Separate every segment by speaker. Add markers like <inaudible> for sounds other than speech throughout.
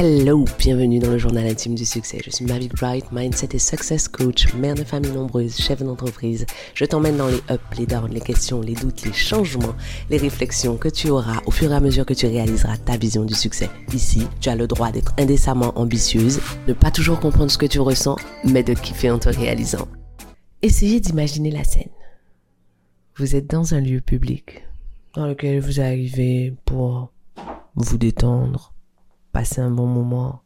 Speaker 1: Hello, bienvenue dans le journal intime du succès. Je suis Mavic Bright, mindset et success coach, mère de famille nombreuse, chef d'entreprise. Je t'emmène dans les ups, les downs, les questions, les doutes, les changements, les réflexions que tu auras au fur et à mesure que tu réaliseras ta vision du succès. Ici, tu as le droit d'être indécemment ambitieuse, ne pas toujours comprendre ce que tu ressens, mais de kiffer en te réalisant. Essayez d'imaginer la scène. Vous êtes dans un lieu public dans lequel vous arrivez pour vous détendre, passer un bon moment.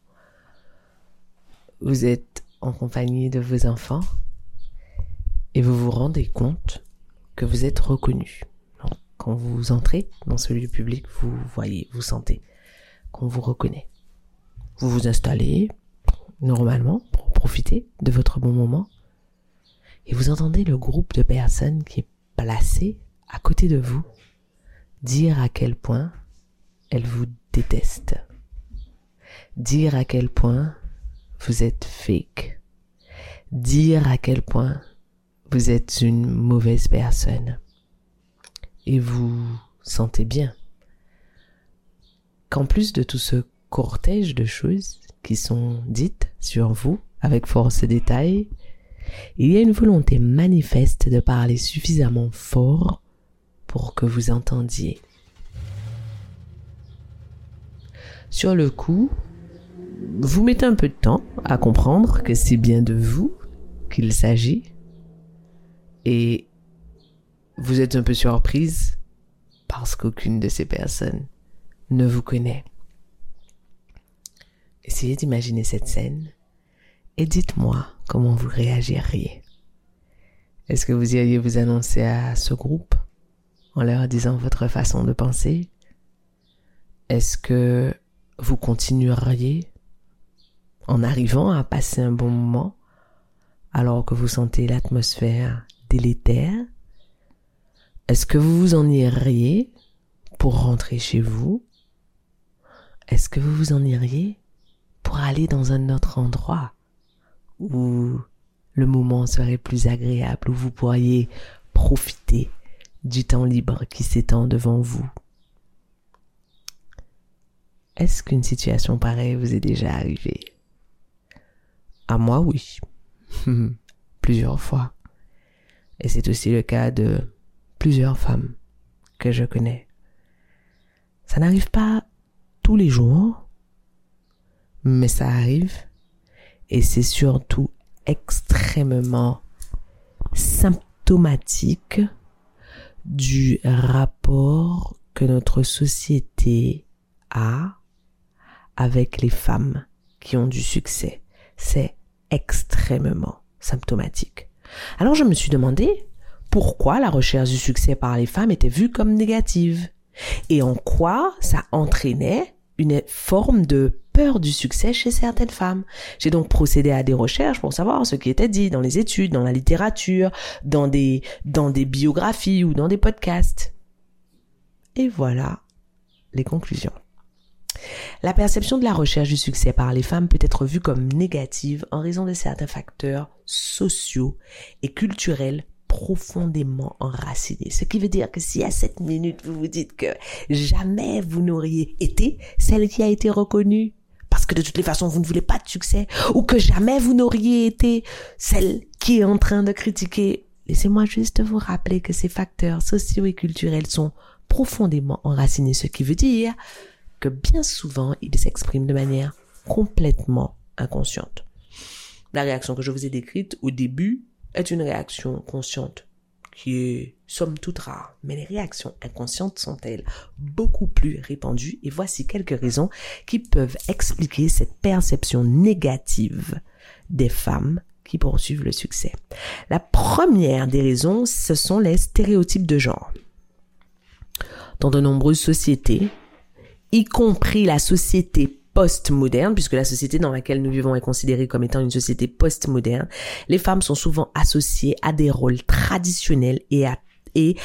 Speaker 1: Vous êtes en compagnie de vos enfants et vous vous rendez compte que vous êtes reconnu. Quand vous entrez dans ce lieu public, vous voyez, vous sentez qu'on vous reconnaît. Vous vous installez normalement pour profiter de votre bon moment et vous entendez le groupe de personnes qui est placé à côté de vous dire à quel point elle vous déteste dire à quel point vous êtes fake, dire à quel point vous êtes une mauvaise personne. Et vous sentez bien qu'en plus de tout ce cortège de choses qui sont dites sur vous avec force et détail, il y a une volonté manifeste de parler suffisamment fort pour que vous entendiez. Sur le coup, vous mettez un peu de temps à comprendre que c'est bien de vous qu'il s'agit et vous êtes un peu surprise parce qu'aucune de ces personnes ne vous connaît. Essayez d'imaginer cette scène et dites-moi comment vous réagiriez. Est-ce que vous iriez vous annoncer à ce groupe en leur disant votre façon de penser? Est-ce que vous continueriez en arrivant à passer un bon moment alors que vous sentez l'atmosphère délétère Est-ce que vous vous en iriez pour rentrer chez vous? Est-ce que vous vous en iriez pour aller dans un autre endroit où le moment serait plus agréable, où vous pourriez profiter du temps libre qui s'étend devant vous? Est-ce qu'une situation pareille vous est déjà arrivée? À moi, oui. plusieurs fois. Et c'est aussi le cas de plusieurs femmes que je connais. Ça n'arrive pas tous les jours, mais ça arrive. Et c'est surtout extrêmement symptomatique du rapport que notre société a avec les femmes qui ont du succès c'est extrêmement symptomatique. Alors je me suis demandé pourquoi la recherche du succès par les femmes était vue comme négative et en quoi ça entraînait une forme de peur du succès chez certaines femmes. J'ai donc procédé à des recherches pour savoir ce qui était dit dans les études, dans la littérature, dans des, dans des biographies ou dans des podcasts. Et voilà les conclusions. La perception de la recherche du succès par les femmes peut être vue comme négative en raison de certains facteurs sociaux et culturels profondément enracinés. Ce qui veut dire que si à cette minute vous vous dites que jamais vous n'auriez été celle qui a été reconnue, parce que de toutes les façons vous ne voulez pas de succès, ou que jamais vous n'auriez été celle qui est en train de critiquer, laissez-moi juste vous rappeler que ces facteurs sociaux et culturels sont profondément enracinés, ce qui veut dire que bien souvent, ils s'expriment de manière complètement inconsciente. La réaction que je vous ai décrite au début est une réaction consciente qui est somme toute rare, mais les réactions inconscientes sont-elles beaucoup plus répandues? Et voici quelques raisons qui peuvent expliquer cette perception négative des femmes qui poursuivent le succès. La première des raisons, ce sont les stéréotypes de genre. Dans de nombreuses sociétés, y compris la société post-moderne, puisque la société dans laquelle nous vivons est considérée comme étant une société post-moderne, les femmes sont souvent associées à des rôles traditionnels et à et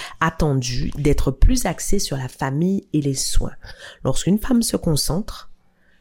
Speaker 1: d'être plus axées sur la famille et les soins. Lorsqu'une femme se concentre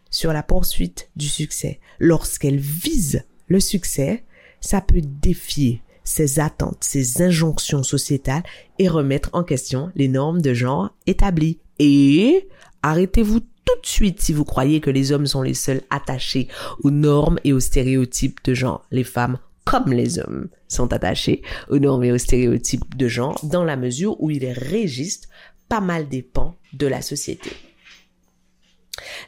Speaker 1: sur la poursuite du succès, lorsqu'elle vise le succès, ça peut défier ses attentes, ses injonctions sociétales et remettre en question les normes de genre établies. Et arrêtez-vous tout de suite si vous croyez que les hommes sont les seuls attachés aux normes et aux stéréotypes de genre. Les femmes, comme les hommes, sont attachés aux normes et aux stéréotypes de genre dans la mesure où ils régissent pas mal des pans de la société.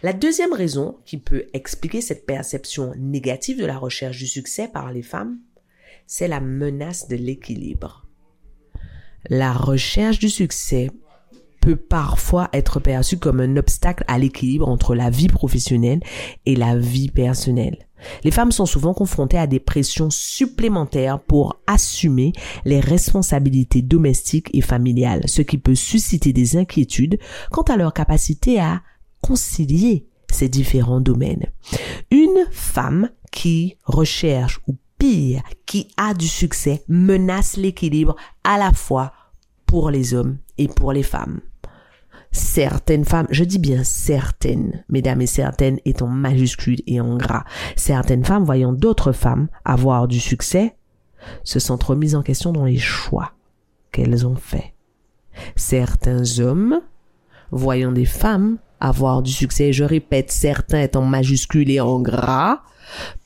Speaker 1: La deuxième raison qui peut expliquer cette perception négative de la recherche du succès par les femmes, c'est la menace de l'équilibre. La recherche du succès peut parfois être perçue comme un obstacle à l'équilibre entre la vie professionnelle et la vie personnelle. Les femmes sont souvent confrontées à des pressions supplémentaires pour assumer les responsabilités domestiques et familiales, ce qui peut susciter des inquiétudes quant à leur capacité à concilier ces différents domaines. Une femme qui recherche ou pire, qui a du succès, menace l'équilibre à la fois pour les hommes et pour les femmes. Certaines femmes, je dis bien certaines, mesdames et certaines étant majuscules et en gras, certaines femmes voyant d'autres femmes avoir du succès, se sont remises en question dans les choix qu'elles ont faits. Certains hommes, voyant des femmes avoir du succès, je répète, certains étant majuscules et en gras,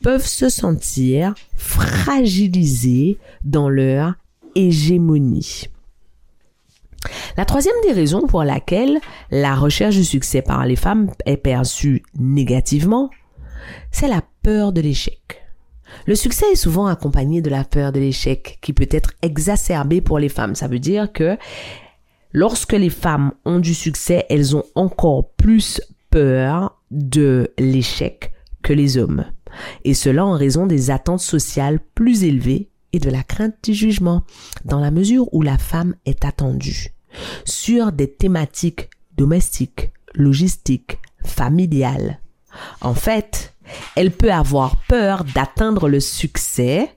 Speaker 1: peuvent se sentir fragilisés dans leur hégémonie. La troisième des raisons pour laquelle la recherche du succès par les femmes est perçue négativement, c'est la peur de l'échec. Le succès est souvent accompagné de la peur de l'échec qui peut être exacerbée pour les femmes. Ça veut dire que lorsque les femmes ont du succès, elles ont encore plus peur de l'échec que les hommes. Et cela en raison des attentes sociales plus élevées et de la crainte du jugement, dans la mesure où la femme est attendue sur des thématiques domestiques, logistiques, familiales. En fait, elle peut avoir peur d'atteindre le succès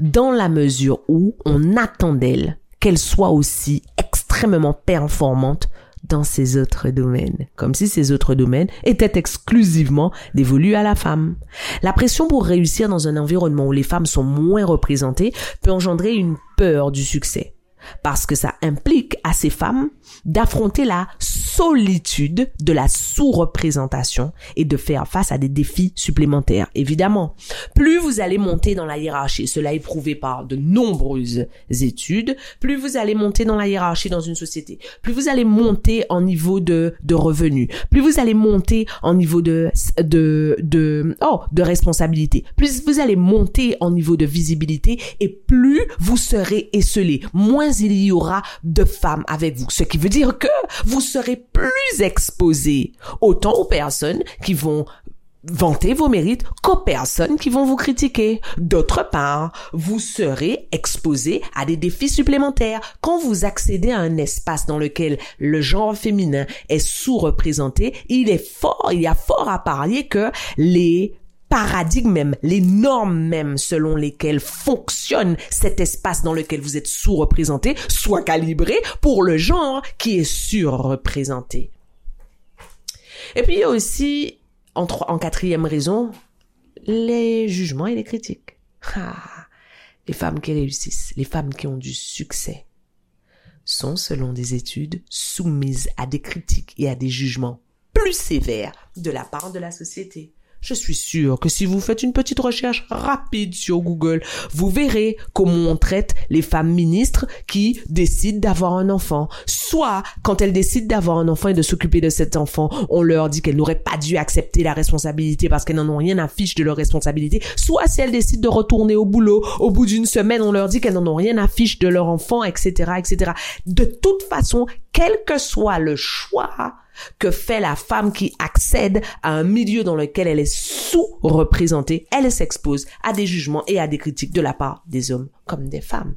Speaker 1: dans la mesure où on attend d'elle qu'elle soit aussi extrêmement performante dans ces autres domaines, comme si ces autres domaines étaient exclusivement dévolus à la femme. La pression pour réussir dans un environnement où les femmes sont moins représentées peut engendrer une peur du succès parce que ça implique à ces femmes d'affronter la solitude de la sous-représentation et de faire face à des défis supplémentaires. Évidemment, plus vous allez monter dans la hiérarchie, cela est prouvé par de nombreuses études, plus vous allez monter dans la hiérarchie dans une société, plus vous allez monter en niveau de, revenus, plus vous allez monter en niveau de, de, de, oh, de responsabilité, plus vous allez monter en niveau de visibilité et plus vous serez esselé, moins il y aura de femmes avec vous. Ce qui veut dire que vous serez plus exposé autant aux personnes qui vont vanter vos mérites qu'aux personnes qui vont vous critiquer. D'autre part, vous serez exposé à des défis supplémentaires. Quand vous accédez à un espace dans lequel le genre féminin est sous-représenté, il est fort, il y a fort à parier que les paradigmes même, les normes même selon lesquelles fonctionne cet espace dans lequel vous êtes sous-représenté soient calibrés pour le genre qui est surreprésenté. Et puis il y a aussi, en, en quatrième raison, les jugements et les critiques. Ah, les femmes qui réussissent, les femmes qui ont du succès, sont, selon des études, soumises à des critiques et à des jugements plus sévères de la part de la société. Je suis sûr que si vous faites une petite recherche rapide sur Google, vous verrez comment on traite les femmes ministres qui décident d'avoir un enfant. Soit, quand elles décident d'avoir un enfant et de s'occuper de cet enfant, on leur dit qu'elles n'auraient pas dû accepter la responsabilité parce qu'elles n'en ont rien à fiche de leur responsabilité. Soit si elles décident de retourner au boulot, au bout d'une semaine, on leur dit qu'elles n'en ont rien à fiche de leur enfant, etc., etc. De toute façon, quel que soit le choix, que fait la femme qui accède à un milieu dans lequel elle est sous-représentée, elle s'expose à des jugements et à des critiques de la part des hommes comme des femmes.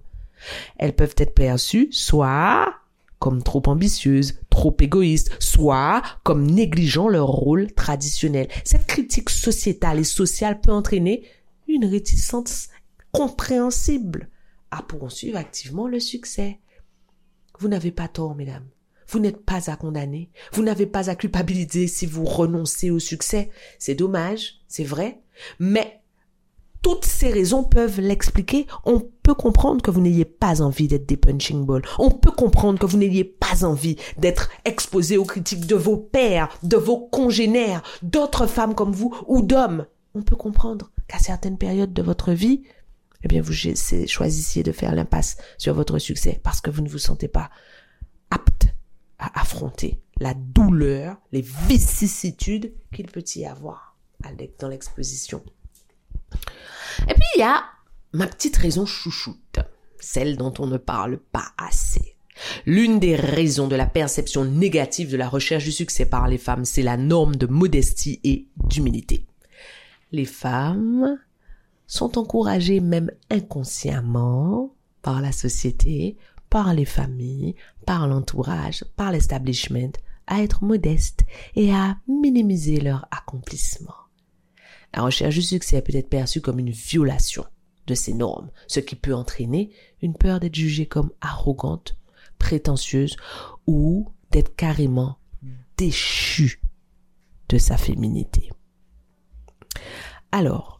Speaker 1: Elles peuvent être perçues soit comme trop ambitieuses, trop égoïstes, soit comme négligeant leur rôle traditionnel. Cette critique sociétale et sociale peut entraîner une réticence compréhensible à poursuivre activement le succès. Vous n'avez pas tort, mesdames. Vous n'êtes pas à condamner. Vous n'avez pas à culpabiliser si vous renoncez au succès. C'est dommage, c'est vrai. Mais toutes ces raisons peuvent l'expliquer. On peut comprendre que vous n'ayez pas envie d'être des punching balls. On peut comprendre que vous n'ayez pas envie d'être exposé aux critiques de vos pères, de vos congénères, d'autres femmes comme vous ou d'hommes. On peut comprendre qu'à certaines périodes de votre vie, eh bien, vous choisissiez de faire l'impasse sur votre succès parce que vous ne vous sentez pas apte à affronter la douleur, les vicissitudes qu'il peut y avoir dans l'exposition. Et puis, il y a ma petite raison chouchoute, celle dont on ne parle pas assez. L'une des raisons de la perception négative de la recherche du succès par les femmes, c'est la norme de modestie et d'humilité. Les femmes sont encouragées même inconsciemment par la société, par les familles, par l'entourage, par l'establishment, à être modestes et à minimiser leur accomplissement. La recherche du succès peut être perçue comme une violation de ces normes, ce qui peut entraîner une peur d'être jugée comme arrogante, prétentieuse ou d'être carrément déchue de sa féminité. Alors,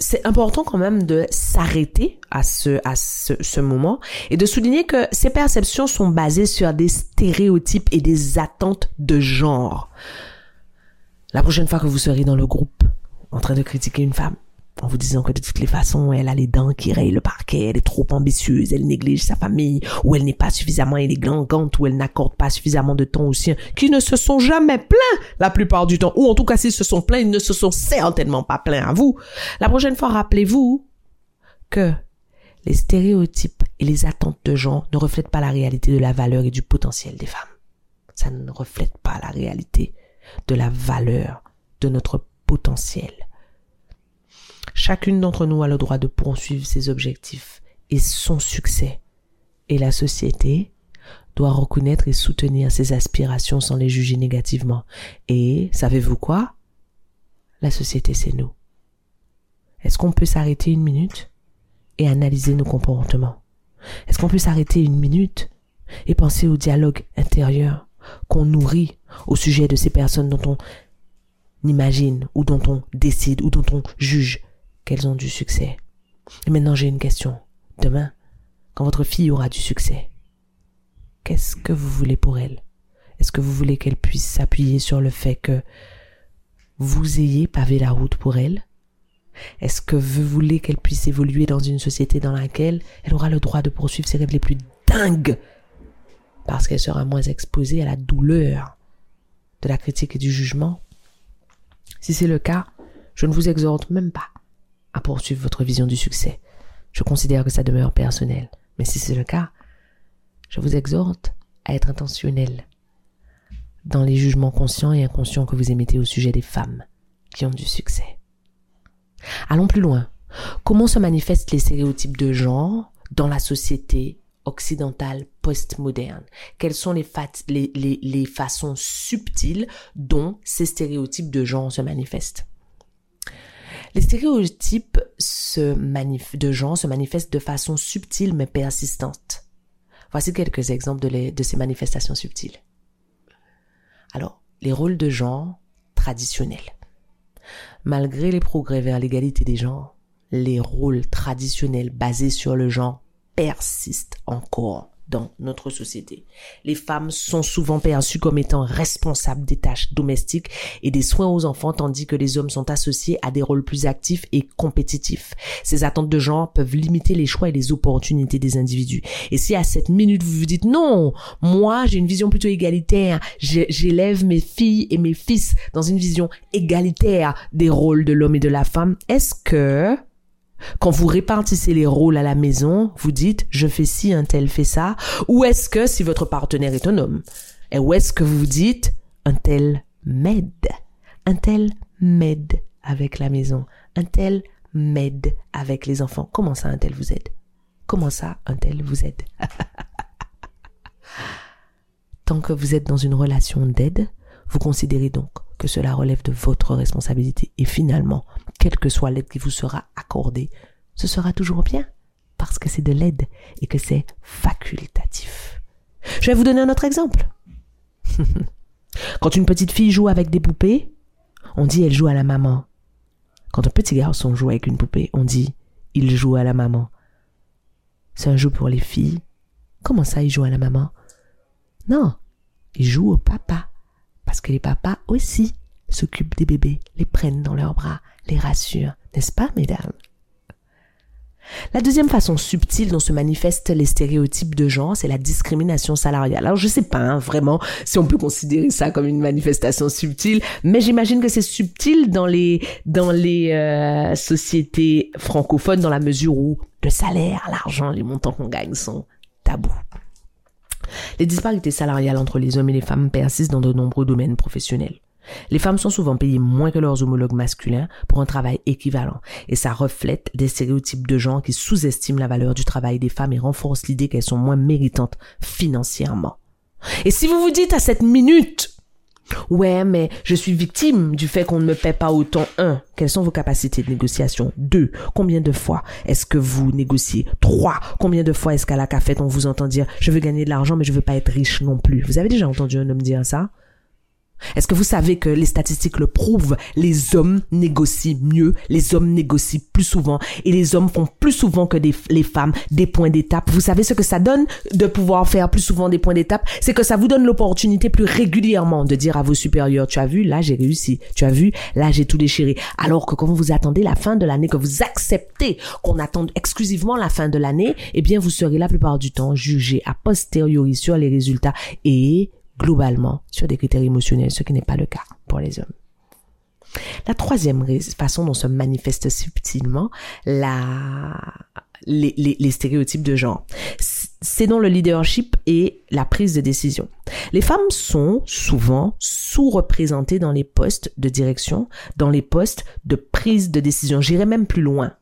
Speaker 1: c'est important quand même de s'arrêter à ce, à ce, ce, moment et de souligner que ces perceptions sont basées sur des stéréotypes et des attentes de genre. La prochaine fois que vous serez dans le groupe en train de critiquer une femme, en vous disant que de toutes les façons, elle a les dents qui rayent le parquet, elle est trop ambitieuse, elle néglige sa famille, ou elle n'est pas suffisamment élégante, ou elle n'accorde pas suffisamment de temps aux siens, qui ne se sont jamais plaints la plupart du temps, ou en tout cas s'ils se sont plaints, ils ne se sont certainement pas plaints à vous. La prochaine fois, rappelez-vous que les stéréotypes et les attentes de gens ne reflètent pas la réalité de la valeur et du potentiel des femmes. Ça ne reflète pas la réalité de la valeur de notre potentiel. Chacune d'entre nous a le droit de poursuivre ses objectifs et son succès. Et la société doit reconnaître et soutenir ses aspirations sans les juger négativement. Et savez-vous quoi? La société, c'est nous. Est-ce qu'on peut s'arrêter une minute et analyser nos comportements? Est-ce qu'on peut s'arrêter une minute et penser au dialogue intérieur qu'on nourrit au sujet de ces personnes dont on imagine ou dont on décide ou dont on juge qu'elles ont du succès. Et maintenant j'ai une question. Demain, quand votre fille aura du succès, qu'est-ce que vous voulez pour elle? Est-ce que vous voulez qu'elle puisse s'appuyer sur le fait que vous ayez pavé la route pour elle? Est-ce que vous voulez qu'elle puisse évoluer dans une société dans laquelle elle aura le droit de poursuivre ses rêves les plus dingues? Parce qu'elle sera moins exposée à la douleur de la critique et du jugement? Si c'est le cas, je ne vous exhorte même pas à poursuivre votre vision du succès. Je considère que ça demeure personnel. Mais si c'est le cas, je vous exhorte à être intentionnel dans les jugements conscients et inconscients que vous émettez au sujet des femmes qui ont du succès. Allons plus loin. Comment se manifestent les stéréotypes de genre dans la société occidentale postmoderne? Quelles sont les, les, façons subtiles dont ces stéréotypes de genre se manifestent? Les stéréotypes de genre se manifestent de façon subtile mais persistante. Voici quelques exemples de, de ces manifestations subtiles. Alors, les rôles de genre traditionnels. Malgré les progrès vers l'égalité des genres, les rôles traditionnels basés sur le genre persistent encore dans notre société. Les femmes sont souvent perçues comme étant responsables des tâches domestiques et des soins aux enfants, tandis que les hommes sont associés à des rôles plus actifs et compétitifs. Ces attentes de genre peuvent limiter les choix et les opportunités des individus. Et si à cette minute vous vous dites non, moi j'ai une vision plutôt égalitaire, j'élève mes filles et mes fils dans une vision égalitaire des rôles de l'homme et de la femme, est-ce que quand vous répartissez les rôles à la maison, vous dites je fais ci, un tel fait ça, ou est-ce que si votre partenaire est un homme, et où est-ce que vous dites un tel m'aide, un tel m'aide avec la maison, un tel m'aide avec les enfants. Comment ça un tel vous aide? Comment ça un tel vous aide? <laughs> Tant que vous êtes dans une relation d'aide, vous considérez donc que cela relève de votre responsabilité et finalement, quelle que soit l'aide qui vous sera accordée, ce sera toujours bien parce que c'est de l'aide et que c'est facultatif. Je vais vous donner un autre exemple. <laughs> Quand une petite fille joue avec des poupées, on dit elle joue à la maman. Quand un petit garçon joue avec une poupée, on dit il joue à la maman. C'est un jeu pour les filles. Comment ça, il joue à la maman? Non, il joue au papa. Parce que les papas aussi s'occupent des bébés, les prennent dans leurs bras, les rassurent. N'est-ce pas, mesdames? La deuxième façon subtile dont se manifestent les stéréotypes de genre, c'est la discrimination salariale. Alors je sais pas hein, vraiment si on peut considérer ça comme une manifestation subtile, mais j'imagine que c'est subtil dans les dans les euh, sociétés francophones dans la mesure où le salaire, l'argent, les montants qu'on gagne sont tabous. Les disparités salariales entre les hommes et les femmes persistent dans de nombreux domaines professionnels. Les femmes sont souvent payées moins que leurs homologues masculins pour un travail équivalent, et ça reflète des stéréotypes de genre qui sous-estiment la valeur du travail des femmes et renforcent l'idée qu'elles sont moins méritantes financièrement. Et si vous vous dites à cette minute, ouais, mais je suis victime du fait qu'on ne me paie pas autant, un, quelles sont vos capacités de négociation? Deux, combien de fois est-ce que vous négociez? Trois, combien de fois est-ce qu'à la cafette on vous entend dire, je veux gagner de l'argent, mais je veux pas être riche non plus? Vous avez déjà entendu un homme dire ça? Est-ce que vous savez que les statistiques le prouvent? Les hommes négocient mieux, les hommes négocient plus souvent et les hommes font plus souvent que les femmes des points d'étape. Vous savez ce que ça donne de pouvoir faire plus souvent des points d'étape? C'est que ça vous donne l'opportunité plus régulièrement de dire à vos supérieurs, tu as vu, là j'ai réussi, tu as vu, là j'ai tout déchiré. Alors que quand vous attendez la fin de l'année, que vous acceptez qu'on attende exclusivement la fin de l'année, eh bien vous serez la plupart du temps jugé a posteriori sur les résultats et globalement sur des critères émotionnels, ce qui n'est pas le cas pour les hommes. La troisième façon dont se manifeste subtilement la, les, les, stéréotypes de genre, c'est dans le leadership et la prise de décision. Les femmes sont souvent sous-représentées dans les postes de direction, dans les postes de prise de décision. J'irai même plus loin.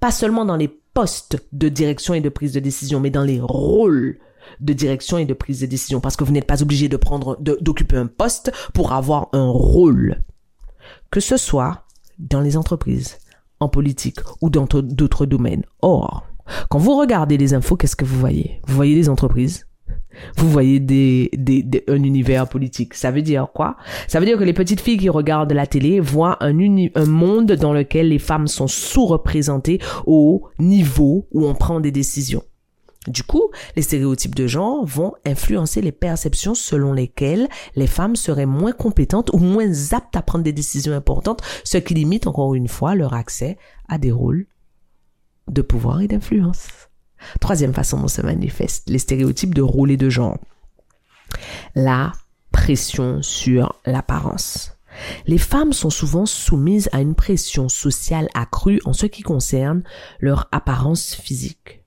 Speaker 1: Pas seulement dans les postes de direction et de prise de décision, mais dans les rôles de direction et de prise de décision parce que vous n'êtes pas obligé de prendre, d'occuper un poste pour avoir un rôle. Que ce soit dans les entreprises, en politique ou dans d'autres domaines. Or, quand vous regardez les infos, qu'est-ce que vous voyez? Vous voyez des entreprises. Vous voyez des, des, un univers politique. Ça veut dire quoi? Ça veut dire que les petites filles qui regardent la télé voient un, un monde dans lequel les femmes sont sous-représentées au niveau où on prend des décisions. Du coup, les stéréotypes de genre vont influencer les perceptions selon lesquelles les femmes seraient moins compétentes ou moins aptes à prendre des décisions importantes, ce qui limite encore une fois leur accès à des rôles de pouvoir et d'influence. Troisième façon dont se manifestent les stéréotypes de rôle et de genre. La pression sur l'apparence. Les femmes sont souvent soumises à une pression sociale accrue en ce qui concerne leur apparence physique.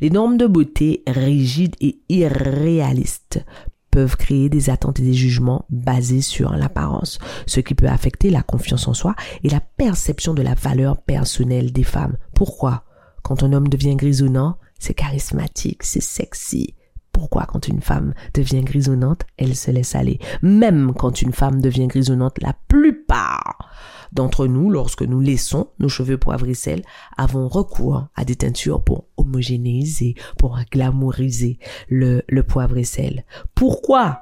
Speaker 1: Les normes de beauté rigides et irréalistes peuvent créer des attentes et des jugements basés sur l'apparence, ce qui peut affecter la confiance en soi et la perception de la valeur personnelle des femmes. Pourquoi? Quand un homme devient grisonnant, c'est charismatique, c'est sexy. Pourquoi quand une femme devient grisonnante, elle se laisse aller? Même quand une femme devient grisonnante, la plupart d'entre nous, lorsque nous laissons nos cheveux poivre et sel, avons recours à des teintures pour homogénéiser, pour glamouriser le, le poivre et sel. Pourquoi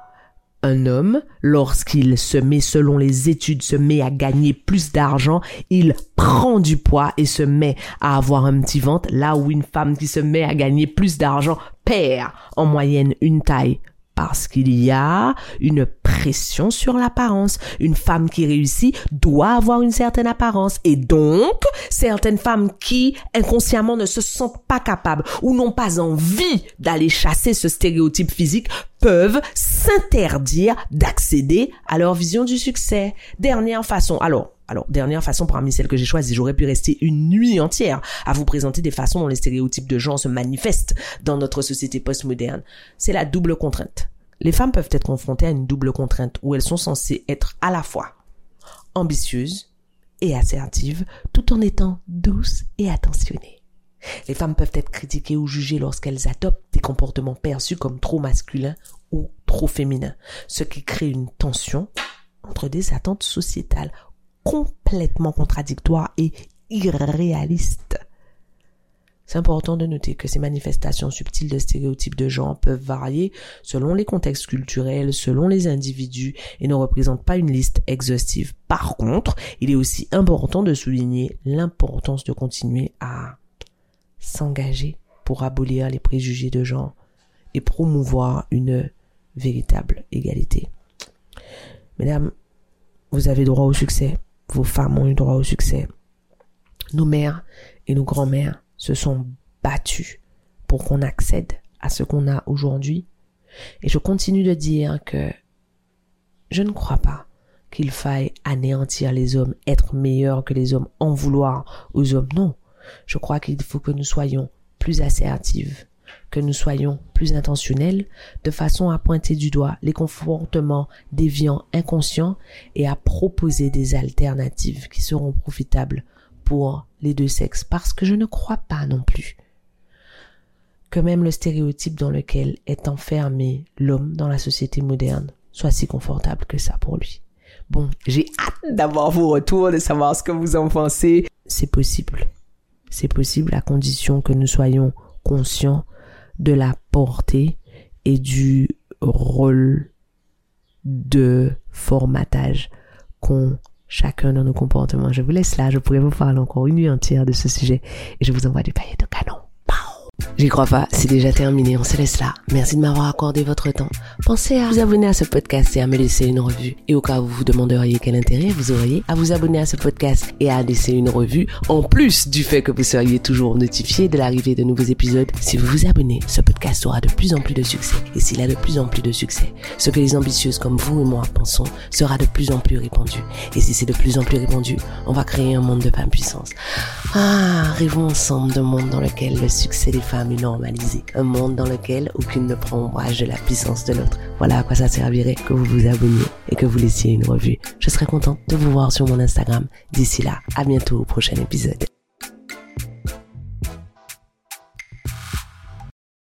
Speaker 1: un homme, lorsqu'il se met, selon les études, se met à gagner plus d'argent, il prend du poids et se met à avoir un petit ventre, là où une femme qui se met à gagner plus d'argent perd en moyenne une taille? Parce qu'il y a une pression sur l'apparence. Une femme qui réussit doit avoir une certaine apparence et donc certaines femmes qui inconsciemment ne se sentent pas capables ou n'ont pas envie d'aller chasser ce stéréotype physique peuvent s'interdire d'accéder à leur vision du succès. Dernière façon. Alors, alors, dernière façon parmi celles que j'ai choisies, j'aurais pu rester une nuit entière à vous présenter des façons dont les stéréotypes de genre se manifestent dans notre société postmoderne. C'est la double contrainte. Les femmes peuvent être confrontées à une double contrainte où elles sont censées être à la fois ambitieuses et assertives tout en étant douces et attentionnées. Les femmes peuvent être critiquées ou jugées lorsqu'elles adoptent des comportements perçus comme trop masculins ou trop féminins, ce qui crée une tension entre des attentes sociétales complètement contradictoires et irréalistes. C'est important de noter que ces manifestations subtiles de stéréotypes de genre peuvent varier selon les contextes culturels, selon les individus et ne représentent pas une liste exhaustive. Par contre, il est aussi important de souligner l'importance de continuer à s'engager pour abolir les préjugés de genre et promouvoir une véritable égalité. Mesdames, vous avez droit au succès. Vos femmes ont eu droit au succès. Nos mères et nos grands-mères se sont battus pour qu'on accède à ce qu'on a aujourd'hui. Et je continue de dire que je ne crois pas qu'il faille anéantir les hommes, être meilleurs que les hommes, en vouloir aux hommes. Non. Je crois qu'il faut que nous soyons plus assertives, que nous soyons plus intentionnels, de façon à pointer du doigt les comportements déviants inconscients et à proposer des alternatives qui seront profitables pour les deux sexes, parce que je ne crois pas non plus que même le stéréotype dans lequel est enfermé l'homme dans la société moderne soit si confortable que ça pour lui. Bon, j'ai hâte d'avoir vos retours, de savoir ce que vous en pensez. C'est possible. C'est possible à condition que nous soyons conscients de la portée et du rôle de formatage qu'ont chacun dans nos comportements. Je vous laisse là, je pourrais vous parler encore une nuit entière de ce sujet et je vous envoie du paillet de canon. J'y crois pas, c'est déjà terminé, on se laisse là. Merci de m'avoir accordé votre temps. Pensez à vous abonner à ce podcast et à me laisser une revue. Et au cas où vous vous demanderiez quel intérêt vous auriez à vous abonner à ce podcast et à laisser une revue, en plus du fait que vous seriez toujours notifié de l'arrivée de nouveaux épisodes, si vous vous abonnez, ce podcast aura de plus en plus de succès. Et s'il a de plus en plus de succès, ce que les ambitieuses comme vous et moi pensons sera de plus en plus répandu. Et si c'est de plus en plus répandu, on va créer un monde de femmes puissance. Ah, rêvons ensemble d'un monde dans lequel le succès des femmes normaliser. Un monde dans lequel aucune ne prend ombrage de la puissance de l'autre. Voilà à quoi ça servirait que vous vous abonniez et que vous laissiez une revue. Je serais contente de vous voir sur mon Instagram. D'ici là, à bientôt au prochain épisode.